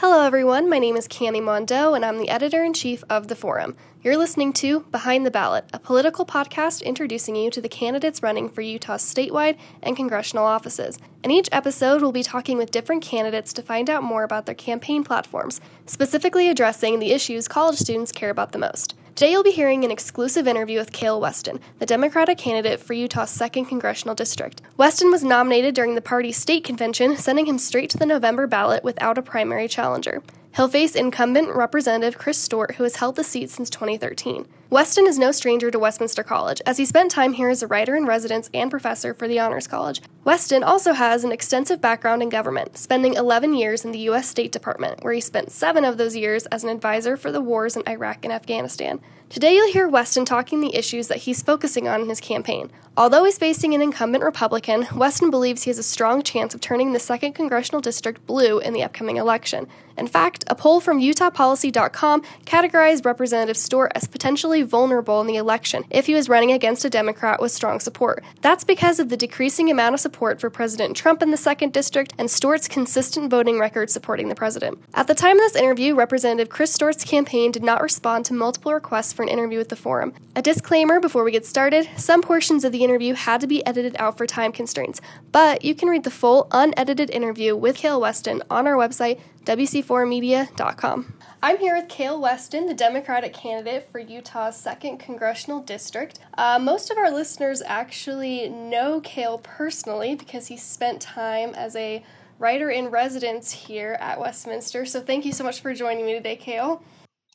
Hello, everyone. My name is Cami Mondeaux, and I'm the editor in chief of The Forum. You're listening to Behind the Ballot, a political podcast introducing you to the candidates running for Utah's statewide and congressional offices. In each episode, we'll be talking with different candidates to find out more about their campaign platforms, specifically addressing the issues college students care about the most. Today, you'll be hearing an exclusive interview with Kael Weston, the Democratic candidate for Utah's 2nd Congressional District. Weston was nominated during the party's state convention, sending him straight to the November ballot without a primary challenger. He'll face incumbent Representative Chris Stewart, who has held the seat since 2013. Weston is no stranger to Westminster College, as he spent time here as a writer in residence and professor for the Honors College. Weston also has an extensive background in government, spending 11 years in the U.S. State Department, where he spent seven of those years as an advisor for the wars in Iraq and Afghanistan. Today, you'll hear Weston talking the issues that he's focusing on in his campaign. Although he's facing an incumbent Republican, Weston believes he has a strong chance of turning the 2nd Congressional District blue in the upcoming election. In fact, a poll from UtahPolicy.com categorized Representative Stewart as potentially vulnerable in the election if he was running against a Democrat with strong support. That's because of the decreasing amount of support for President Trump in the 2nd District and Stewart's consistent voting record supporting the president. At the time of this interview, Representative Chris Stewart's campaign did not respond to multiple requests for an interview with the forum. A disclaimer before we get started some portions of the interview had to be edited out for time constraints, but you can read the full, unedited interview with Kael Weston on our website, WC4Media.com. I'm here with Kael Weston, the Democratic candidate for Utah's 2nd Congressional District. Uh, most of our listeners actually know Kael personally because he spent time as a writer in residence here at Westminster. So thank you so much for joining me today, Kael.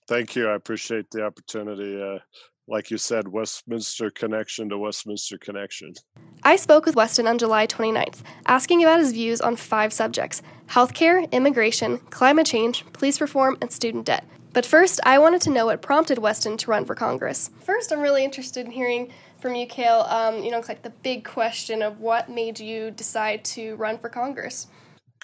Thank you. I appreciate the opportunity. Uh, like you said, Westminster connection to Westminster connection. I spoke with Weston on July 29th, asking about his views on five subjects healthcare, immigration, climate change, police reform, and student debt. But first, I wanted to know what prompted Weston to run for Congress. First, I'm really interested in hearing from you, Kael, um, you know, like the big question of what made you decide to run for Congress.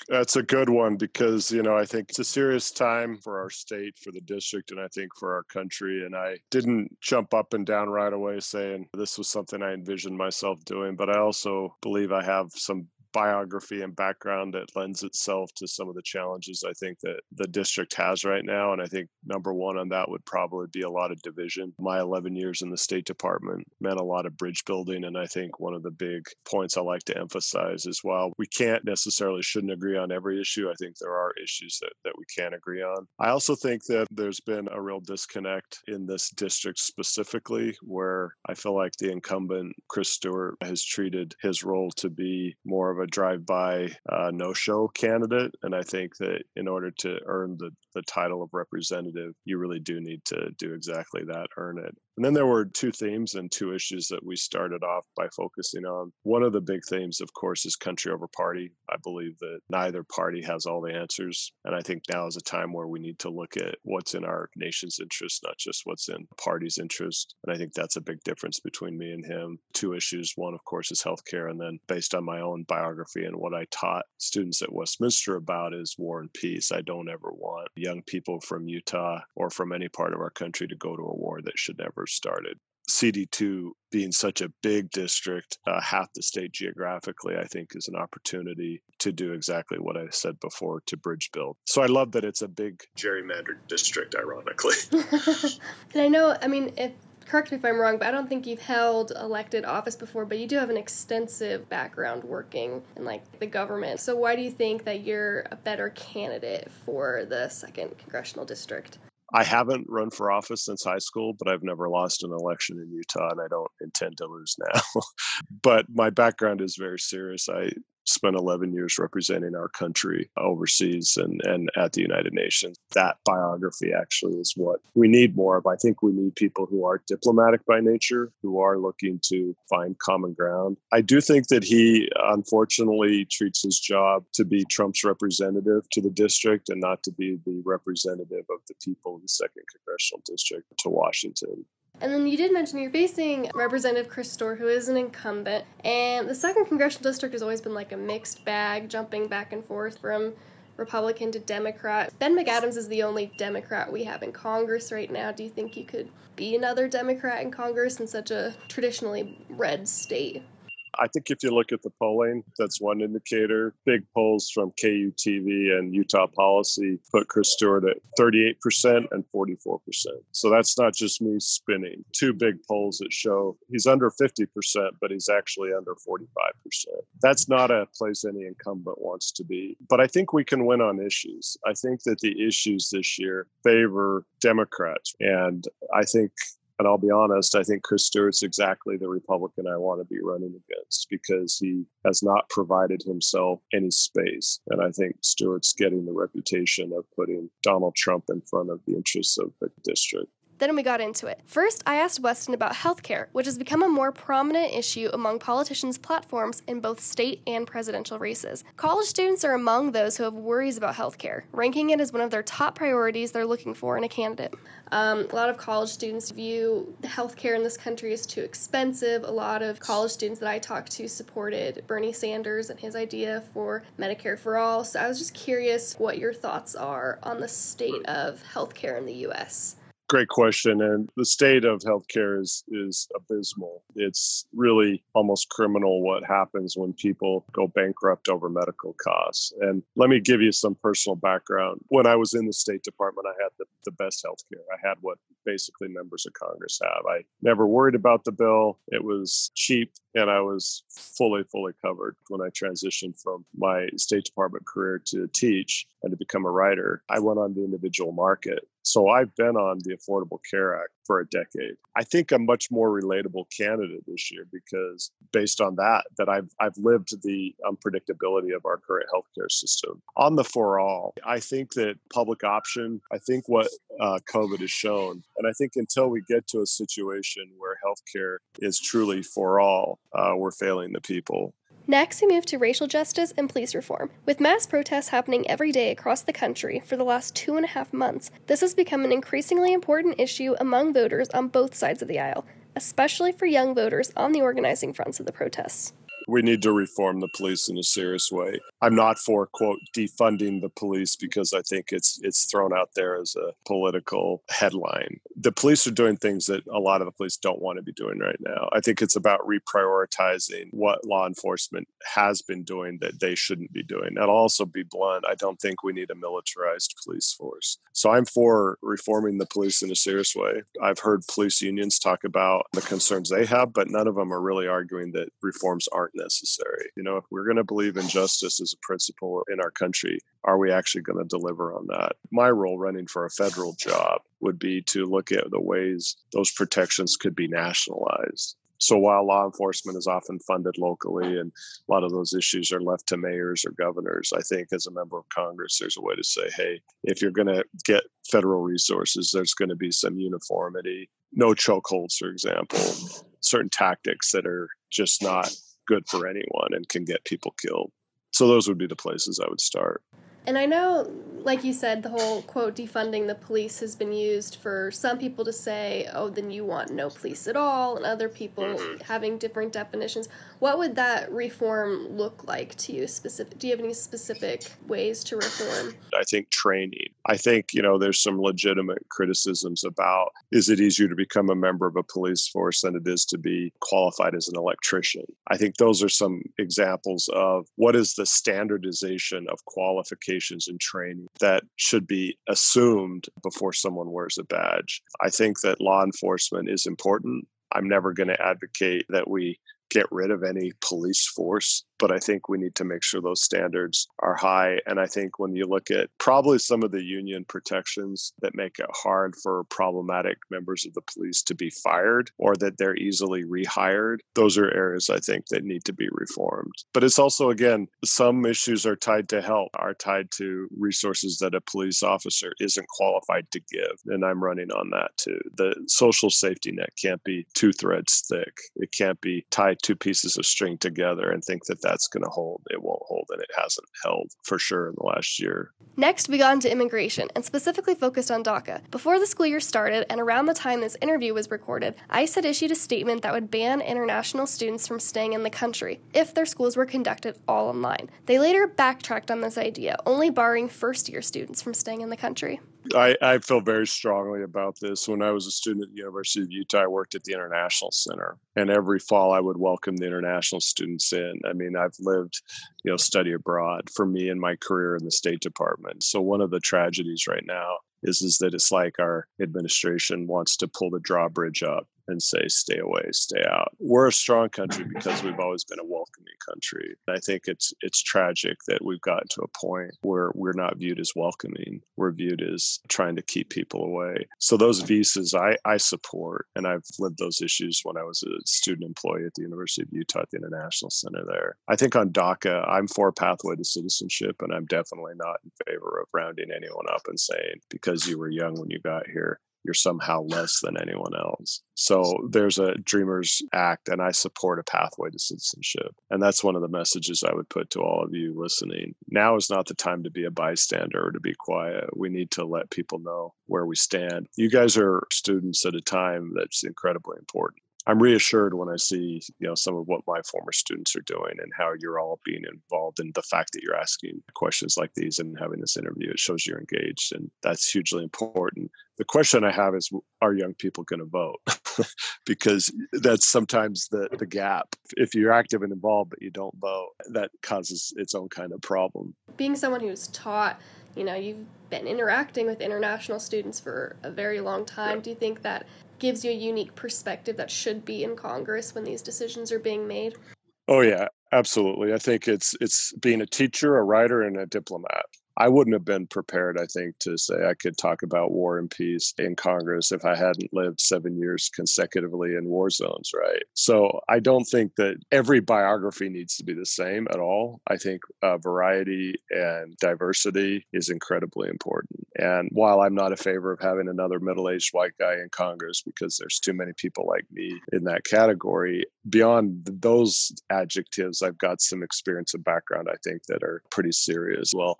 That's a good one because, you know, I think it's a serious time for our state, for the district, and I think for our country. And I didn't jump up and down right away saying this was something I envisioned myself doing, but I also believe I have some biography and background that lends itself to some of the challenges I think that the district has right now. And I think number one on that would probably be a lot of division. My 11 years in the State Department meant a lot of bridge building. And I think one of the big points I like to emphasize is while we can't necessarily shouldn't agree on every issue, I think there are issues that, that we can agree on. I also think that there's been a real disconnect in this district specifically where I feel like the incumbent, Chris Stewart, has treated his role to be more of a drive-by uh, no-show candidate, and I think that in order to earn the the title of representative, you really do need to do exactly that, earn it. And then there were two themes and two issues that we started off by focusing on. One of the big themes, of course, is country over party. I believe that neither party has all the answers. And I think now is a time where we need to look at what's in our nation's interest, not just what's in party's interest. And I think that's a big difference between me and him. Two issues. One, of course, is healthcare. And then based on my own biography and what I taught students at Westminster about is war and peace. I don't ever want young people from Utah or from any part of our country to go to a war that should never started. CD2 being such a big district, uh, half the state geographically, I think is an opportunity to do exactly what I said before to bridge build. So I love that it's a big gerrymandered district, ironically. and I know, I mean, if correct me if I'm wrong, but I don't think you've held elected office before, but you do have an extensive background working in like the government. So why do you think that you're a better candidate for the second congressional district? I haven't run for office since high school, but I've never lost an election in Utah, and I don't intend to lose now. but my background is very serious. I spent 11 years representing our country overseas and, and at the United Nations. That biography actually is what we need more of. I think we need people who are diplomatic by nature, who are looking to find common ground. I do think that he unfortunately treats his job to be Trump's representative to the district and not to be the representative of the people in the second congressional district to Washington. And then you did mention you're facing Representative Chris Stewart, who is an incumbent. And the second congressional district has always been like a mixed bag, jumping back and forth from Republican to Democrat. Ben McAdams is the only Democrat we have in Congress right now. Do you think you could be another Democrat in Congress in such a traditionally red state? I think if you look at the polling, that's one indicator. Big polls from KUTV and Utah Policy put Chris Stewart at 38% and 44%. So that's not just me spinning. Two big polls that show he's under 50%, but he's actually under 45%. That's not a place any incumbent wants to be. But I think we can win on issues. I think that the issues this year favor Democrats. And I think and I'll be honest, I think Chris Stewart's exactly the Republican I want to be running against because he has not provided himself any space. And I think Stewart's getting the reputation of putting Donald Trump in front of the interests of the district. Then we got into it. First, I asked Weston about healthcare, which has become a more prominent issue among politicians' platforms in both state and presidential races. College students are among those who have worries about healthcare, ranking it as one of their top priorities they're looking for in a candidate. Um, a lot of college students view healthcare in this country as too expensive. A lot of college students that I talked to supported Bernie Sanders and his idea for Medicare for all. So I was just curious what your thoughts are on the state of healthcare in the U.S. Great question. And the state of healthcare is is abysmal. It's really almost criminal what happens when people go bankrupt over medical costs. And let me give you some personal background. When I was in the State Department, I had the, the best healthcare. I had what basically members of Congress have. I never worried about the bill. It was cheap and I was fully, fully covered when I transitioned from my State Department career to teach and to become a writer. I went on the individual market so I've been on the Affordable Care Act for a decade. I think a much more relatable candidate this year because based on that, that I've I've lived the unpredictability of our current healthcare system. On the for all, I think that public option, I think what uh, COVID has shown, and I think until we get to a situation where healthcare is truly for all, uh, we're failing the people. Next, we move to racial justice and police reform. With mass protests happening every day across the country for the last two and a half months, this has become an increasingly important issue among voters on both sides of the aisle, especially for young voters on the organizing fronts of the protests we need to reform the police in a serious way. I'm not for quote defunding the police because I think it's it's thrown out there as a political headline. The police are doing things that a lot of the police don't want to be doing right now. I think it's about reprioritizing what law enforcement has been doing that they shouldn't be doing. And I'll also be blunt, I don't think we need a militarized police force. So I'm for reforming the police in a serious way. I've heard police unions talk about the concerns they have, but none of them are really arguing that reforms aren't necessary. You know, if we're going to believe in justice as a principle in our country, are we actually going to deliver on that? My role running for a federal job would be to look at the ways those protections could be nationalized. So while law enforcement is often funded locally and a lot of those issues are left to mayors or governors, I think as a member of Congress, there's a way to say, hey, if you're going to get federal resources, there's going to be some uniformity. No chokeholds, for example, certain tactics that are just not good for anyone and can get people killed. So those would be the places I would start. And I know, like you said, the whole quote defunding the police has been used for some people to say, oh, then you want no police at all, and other people mm-hmm. having different definitions. What would that reform look like to you? Specific? Do you have any specific ways to reform? I think training. I think you know there's some legitimate criticisms about is it easier to become a member of a police force than it is to be qualified as an electrician. I think those are some examples of what is the standardization of qualifications and training that should be assumed before someone wears a badge. I think that law enforcement is important. I'm never going to advocate that we get rid of any police force but I think we need to make sure those standards are high. And I think when you look at probably some of the union protections that make it hard for problematic members of the police to be fired or that they're easily rehired, those are areas I think that need to be reformed. But it's also, again, some issues are tied to health, are tied to resources that a police officer isn't qualified to give. And I'm running on that too. The social safety net can't be two threads thick, it can't be tied two pieces of string together and think that that's going to hold. It won't hold, and it hasn't held for sure in the last year. Next, we got into immigration and specifically focused on DACA. Before the school year started, and around the time this interview was recorded, ICE had issued a statement that would ban international students from staying in the country if their schools were conducted all online. They later backtracked on this idea, only barring first year students from staying in the country. I, I feel very strongly about this. When I was a student at the University of Utah, I worked at the International Center. And every fall, I would welcome the international students in. I mean, I've lived, you know, study abroad for me in my career in the State Department. So one of the tragedies right now is is that it's like our administration wants to pull the drawbridge up and say stay away stay out. We're a strong country because we've always been a welcoming country. I think it's it's tragic that we've gotten to a point where we're not viewed as welcoming. We're viewed as trying to keep people away. So those visas i i support and i've lived those issues when i was a student employee at the university of utah at the international center there. I think on daca i'm for a pathway to citizenship and i'm definitely not in favor of rounding anyone up and saying because you were young when you got here you're somehow less than anyone else. So there's a Dreamers Act, and I support a pathway to citizenship. And that's one of the messages I would put to all of you listening. Now is not the time to be a bystander or to be quiet. We need to let people know where we stand. You guys are students at a time that's incredibly important. I'm reassured when I see, you know, some of what my former students are doing and how you're all being involved and the fact that you're asking questions like these and having this interview. It shows you're engaged and that's hugely important. The question I have is are young people going to vote? because that's sometimes the, the gap. If you're active and involved but you don't vote, that causes its own kind of problem. Being someone who's taught, you know, you've been interacting with international students for a very long time. Yeah. Do you think that gives you a unique perspective that should be in Congress when these decisions are being made. Oh yeah, absolutely. I think it's it's being a teacher, a writer, and a diplomat. I wouldn't have been prepared, I think, to say I could talk about war and peace in Congress if I hadn't lived seven years consecutively in war zones, right? So I don't think that every biography needs to be the same at all. I think uh, variety and diversity is incredibly important. And while I'm not a favor of having another middle aged white guy in Congress because there's too many people like me in that category, beyond those adjectives, I've got some experience and background, I think, that are pretty serious. Well,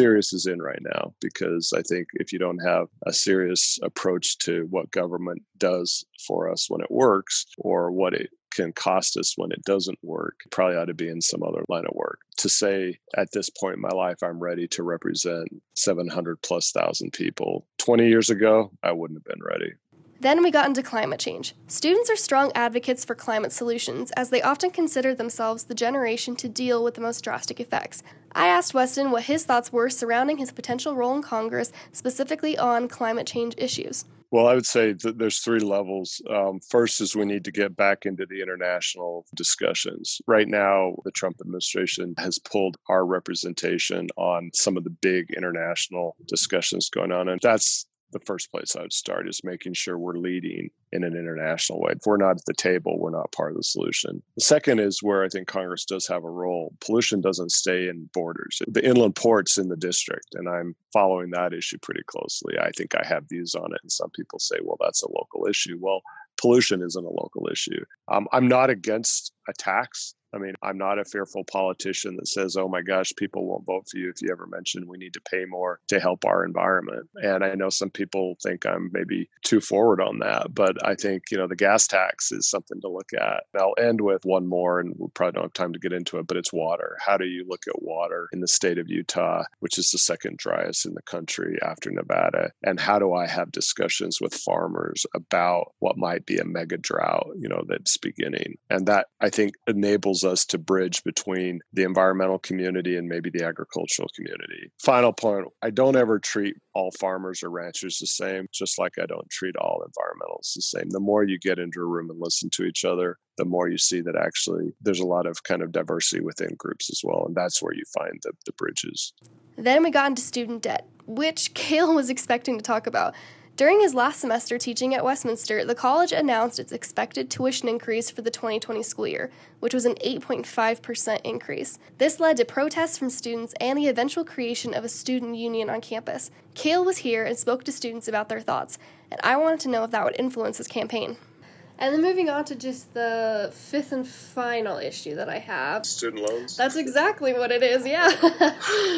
serious is in right now because I think if you don't have a serious approach to what government does for us when it works or what it can cost us when it doesn't work probably ought to be in some other line of work. To say at this point in my life i'm ready to represent 700 plus thousand people 20 years ago i wouldn't have been ready then we got into climate change. Students are strong advocates for climate solutions, as they often consider themselves the generation to deal with the most drastic effects. I asked Weston what his thoughts were surrounding his potential role in Congress, specifically on climate change issues. Well, I would say that there's three levels. Um, first is we need to get back into the international discussions. Right now, the Trump administration has pulled our representation on some of the big international discussions going on, and that's the first place I would start is making sure we're leading in an international way. If we're not at the table, we're not part of the solution. The second is where I think Congress does have a role. Pollution doesn't stay in borders. The inland ports in the district, and I'm following that issue pretty closely. I think I have views on it, and some people say, well, that's a local issue. Well, pollution isn't a local issue. Um, I'm not against a tax I mean, I'm not a fearful politician that says, oh my gosh, people won't vote for you if you ever mention we need to pay more to help our environment. And I know some people think I'm maybe too forward on that, but I think, you know, the gas tax is something to look at. And I'll end with one more, and we probably don't have time to get into it, but it's water. How do you look at water in the state of Utah, which is the second driest in the country after Nevada? And how do I have discussions with farmers about what might be a mega drought, you know, that's beginning? And that I think enables enables us to bridge between the environmental community and maybe the agricultural community. Final point I don't ever treat all farmers or ranchers the same, just like I don't treat all environmentalists the same. The more you get into a room and listen to each other, the more you see that actually there's a lot of kind of diversity within groups as well. And that's where you find the, the bridges. Then we got into student debt, which Kael was expecting to talk about. During his last semester teaching at Westminster, the college announced its expected tuition increase for the 2020 school year, which was an 8.5% increase. This led to protests from students and the eventual creation of a student union on campus. Kael was here and spoke to students about their thoughts, and I wanted to know if that would influence his campaign. And then moving on to just the fifth and final issue that I have. Student loans? That's exactly what it is, yeah.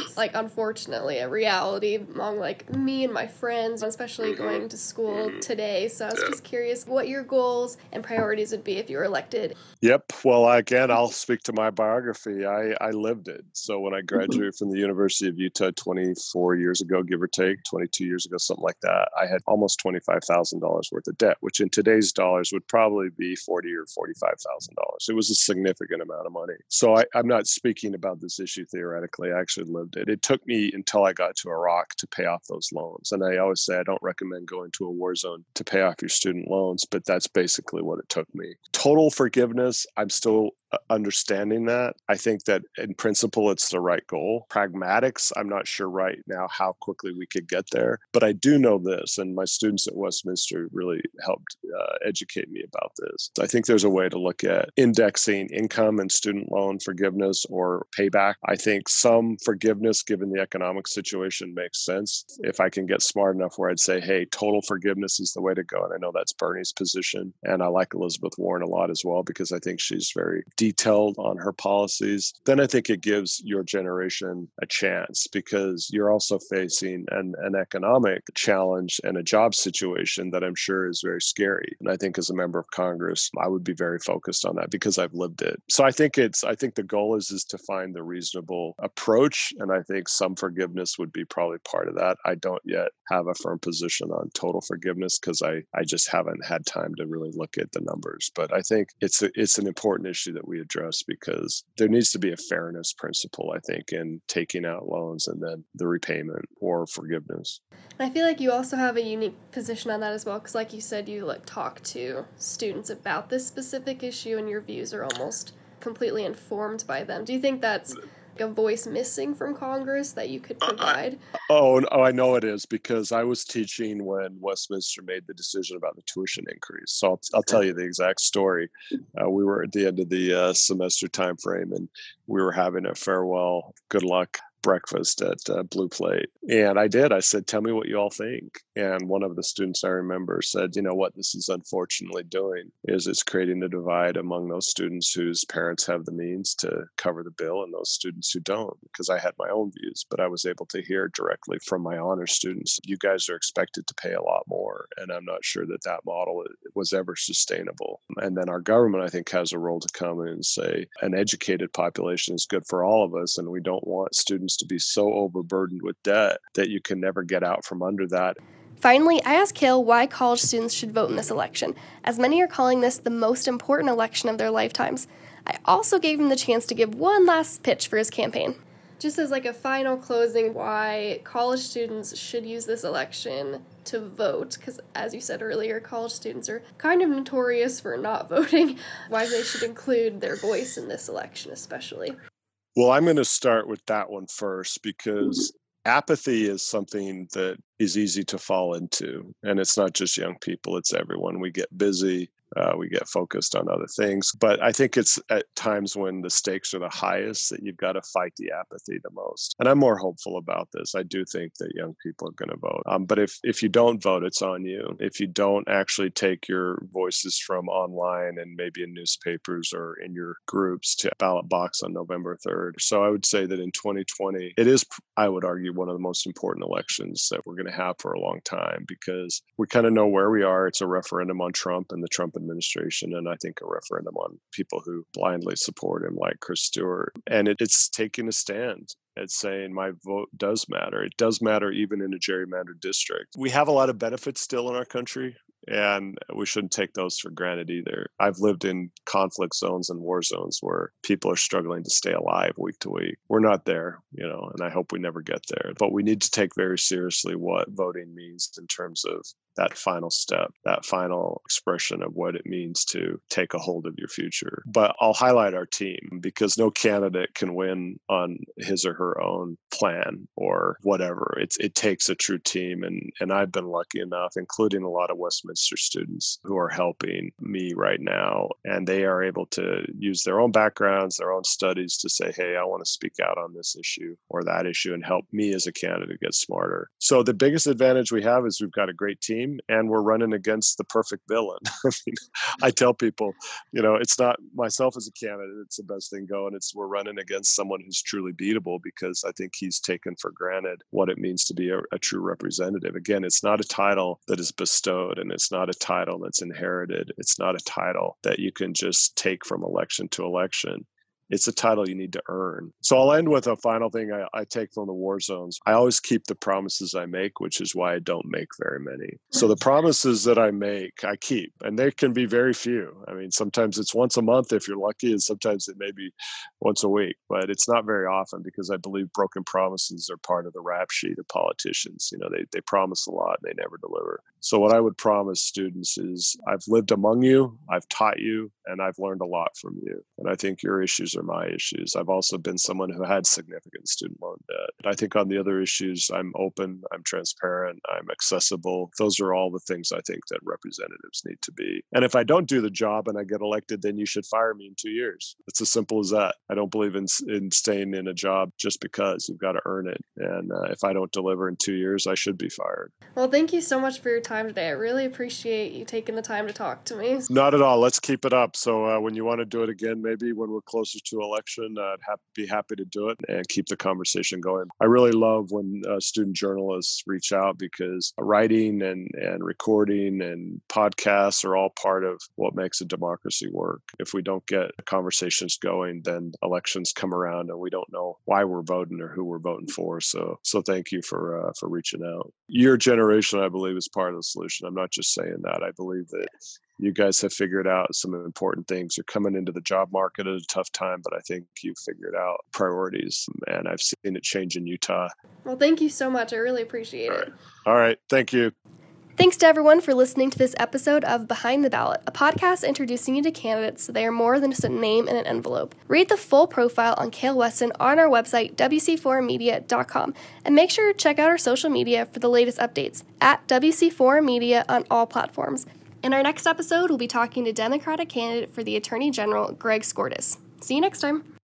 like, unfortunately, a reality among, like, me and my friends, especially mm-hmm. going to school mm-hmm. today. So I was just curious what your goals and priorities would be if you were elected. Yep. Well, again, I'll speak to my biography. I, I lived it. So when I mm-hmm. graduated from the University of Utah 24 years ago, give or take, 22 years ago, something like that, I had almost $25,000 worth of debt, which in today's dollars would probably be forty or forty-five thousand dollars. It was a significant amount of money. So I, I'm not speaking about this issue theoretically. I actually lived it. It took me until I got to Iraq to pay off those loans. And I always say I don't recommend going to a war zone to pay off your student loans, but that's basically what it took me. Total forgiveness, I'm still understanding that. I think that in principle, it's the right goal. Pragmatics, I'm not sure right now how quickly we could get there, but I do know this, and my students at Westminster really helped uh, educate me about this. I think there's a way to look at indexing income and student loan forgiveness or payback. I think some forgiveness, given the economic situation, makes sense. If I can get smart enough where I'd say, hey, total forgiveness is the way to go. And I know that's Bernie's position. And I like Elizabeth Warren a lot as well because I think she's very detailed on her policies, then I think it gives your generation a chance because you're also facing an, an economic challenge and a job situation that I'm sure is very scary. And I think as a member of Congress, I would be very focused on that because I've lived it. So I think it's I think the goal is is to find the reasonable approach. And I think some forgiveness would be probably part of that. I don't yet have a firm position on total forgiveness because I, I just haven't had time to really look at the numbers. But I think it's a, it's an important issue that we address because there needs to be a fairness principle, I think, in taking out loans and then the repayment or forgiveness. I feel like you also have a unique position on that as well, because like you said, you like talk to students about this specific issue, and your views are almost completely informed by them. Do you think that's a voice missing from Congress that you could provide? oh, oh, I know it is because I was teaching when Westminster made the decision about the tuition increase. So I'll, I'll tell you the exact story. Uh, we were at the end of the uh, semester time frame, and we were having a farewell, good luck breakfast at uh, Blue Plate. And I did. I said, Tell me what you all think. And one of the students I remember said, You know, what this is unfortunately doing is it's creating a divide among those students whose parents have the means to cover the bill and those students who don't. Because I had my own views, but I was able to hear directly from my honor students, You guys are expected to pay a lot more. And I'm not sure that that model was ever sustainable. And then our government, I think, has a role to come in and say, An educated population is good for all of us. And we don't want students to be so overburdened with debt that you can never get out from under that. Finally, I asked Kael why college students should vote in this election, as many are calling this the most important election of their lifetimes. I also gave him the chance to give one last pitch for his campaign. Just as like a final closing, why college students should use this election to vote, because as you said earlier, college students are kind of notorious for not voting, why they should include their voice in this election, especially. Well, I'm going to start with that one first mm-hmm. because apathy is something that is easy to fall into. And it's not just young people, it's everyone. We get busy, uh, we get focused on other things. But I think it's at times when the stakes are the highest that you've got to fight the apathy the most. And I'm more hopeful about this. I do think that young people are going to vote. Um, but if if you don't vote, it's on you. If you don't actually take your voices from online and maybe in newspapers or in your groups to ballot box on November 3rd. So I would say that in 2020, it is, I would argue, one of the most important elections that we're going to have for a long time because we kind of know where we are. It's a referendum on Trump and the Trump administration, and I think a referendum on people who blindly support him, like Chris Stewart. And it, it's taking a stand. It's saying my vote does matter. It does matter even in a gerrymandered district. We have a lot of benefits still in our country and we shouldn't take those for granted either. I've lived in conflict zones and war zones where people are struggling to stay alive week to week. We're not there, you know, and I hope we never get there. But we need to take very seriously what voting means in terms of that final step, that final expression of what it means to take a hold of your future. But I'll highlight our team because no candidate can win on his or her own plan or whatever. It's it takes a true team and and I've been lucky enough, including a lot of Westminster students who are helping me right now. And they are able to use their own backgrounds, their own studies to say, hey, I want to speak out on this issue or that issue and help me as a candidate get smarter. So the biggest advantage we have is we've got a great team team and we're running against the perfect villain. I mean, I tell people, you know, it's not myself as a candidate, it's the best thing going. It's we're running against someone who's truly beatable because I think he's taken for granted what it means to be a, a true representative. Again, it's not a title that is bestowed and it's not a title that's inherited. It's not a title that you can just take from election to election It's a title you need to earn. So I'll end with a final thing I, I take from the war zones. I always keep the promises I make, which is why I don't make very many. So the mm. promises that I make, I keep, and they can be very few. I mean, sometimes it's once a month if you're lucky, and sometimes it may be once a week, but it's not very often because I believe broken promises are part of the rap sheet of politicians. You know, they, they promise a lot and they never deliver. So, what I would promise students is I've lived among you, I've taught you, and I've learned a lot from you. And I think your issues are my issues. I've also been someone who had significant student loan debt. And I think on the other issues, I'm open, I'm transparent, I'm accessible. Those are all the things I think that representatives need to be. And if I don't do the job and I get elected, then you should fire me in two years. It's as simple as that. I don't believe in, in staying in a job just because you've got to earn it. And uh, if I don't deliver in two years, I should be fired. Well, thank you so much for your time today. I really appreciate you taking the time to talk to me. Not at all. Let's keep it up. So uh, when you want to do it again, maybe when we're closer to election, uh, I'd ha- be happy to do it and keep the conversation going. I really love when uh, student journalists reach out because writing and, and recording and podcasts are all part of what makes a democracy work. If we don't get conversations going, then elections come around and we don't know why we're voting or who we're voting for. So, so thank you for uh, for reaching out. Your generation, I believe, is part of the solution. I'm not just saying that. I believe that you guys have figured out some important things. You're coming into the job market at a tough time, but I think you've figured out priorities, and I've seen it change in Utah. Well, thank you so much. I really appreciate All it. All right. Thank you. Thanks to everyone for listening to this episode of Behind the Ballot, a podcast introducing you to candidates so they are more than just a name in an envelope. Read the full profile on Kael Weston on our website, wc4media.com, and make sure to check out our social media for the latest updates at WC4 Media on all platforms. In our next episode, we'll be talking to Democratic candidate for the Attorney General, Greg Skordas. See you next time.